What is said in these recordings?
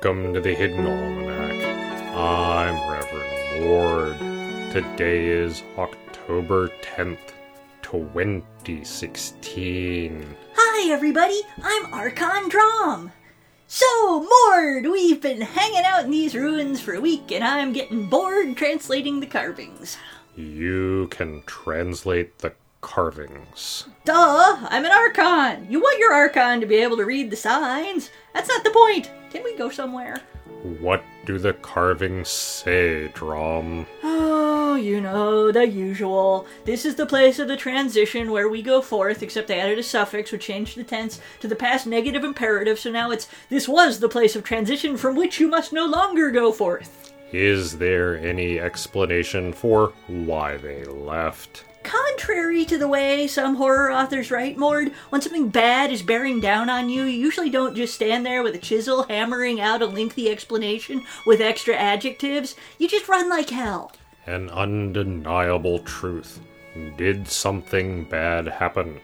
Welcome to the Hidden Almanac. I'm Reverend Mord. Today is October 10th, 2016. Hi, everybody. I'm Archon Drom. So, Mord, we've been hanging out in these ruins for a week, and I'm getting bored translating the carvings. You can translate the carvings. Duh, I'm an Archon. You want your Archon to be able to read the signs. That's not the point. Can we go somewhere? What do the carvings say, Drom? Oh, you know, the usual. This is the place of the transition where we go forth, except they added a suffix which changed the tense to the past negative imperative, so now it's this was the place of transition from which you must no longer go forth. Is there any explanation for why they left? Contrary to the way some horror authors write, Mord, when something bad is bearing down on you, you usually don't just stand there with a chisel hammering out a lengthy explanation with extra adjectives. You just run like hell. An undeniable truth. Did something bad happen?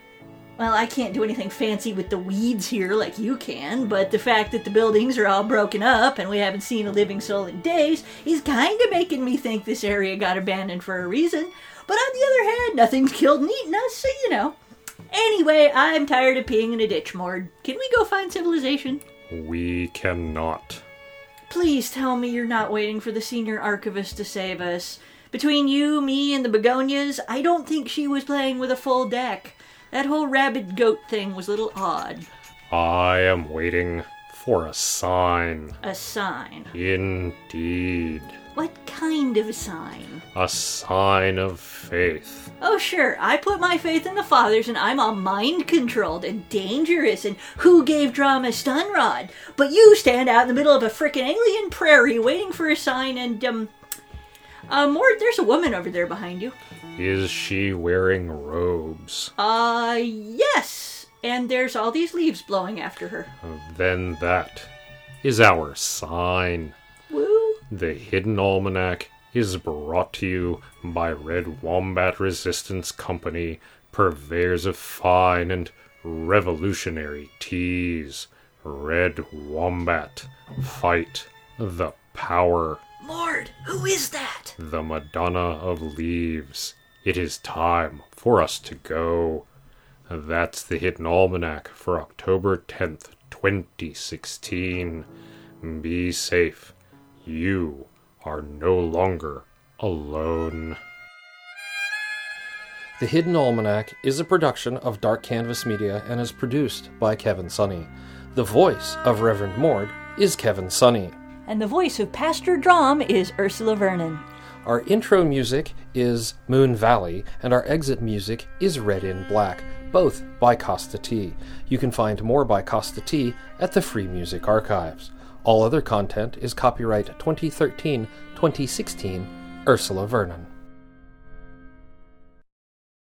Well, I can't do anything fancy with the weeds here like you can, but the fact that the buildings are all broken up and we haven't seen a living soul in days is kind of making me think this area got abandoned for a reason. But on the other hand, nothing's killed and eaten us, so you know. Anyway, I'm tired of peeing in a ditch, Mord. Can we go find civilization? We cannot. Please tell me you're not waiting for the senior archivist to save us. Between you, me, and the begonias, I don't think she was playing with a full deck. That whole rabid goat thing was a little odd. I am waiting for a sign. A sign. Indeed. What kind of a sign? A sign of faith. Oh, sure, I put my faith in the fathers and I'm all mind controlled and dangerous and who gave drama stun rod. But you stand out in the middle of a frickin' alien prairie waiting for a sign and, um. Uh, Mord, there's a woman over there behind you. Is she wearing robes? Uh, yes. And there's all these leaves blowing after her. Then that is our sign. Woo. The Hidden Almanac is brought to you by Red Wombat Resistance Company, purveyors of fine and revolutionary teas. Red Wombat, fight the power, Mord, who is that? the Madonna of Leaves. It is time for us to go. That's the Hidden Almanac for October 10th, 2016. Be safe. You are no longer alone. The Hidden Almanac is a production of Dark Canvas Media and is produced by Kevin Sonney. The voice of Reverend Mord is Kevin Sonney. And the voice of Pastor Drom is Ursula Vernon. Our intro music is Moon Valley, and our exit music is Red in Black, both by Kosta T. You can find more by Kosta T at the Free Music Archives. All other content is copyright 2013 2016 Ursula Vernon.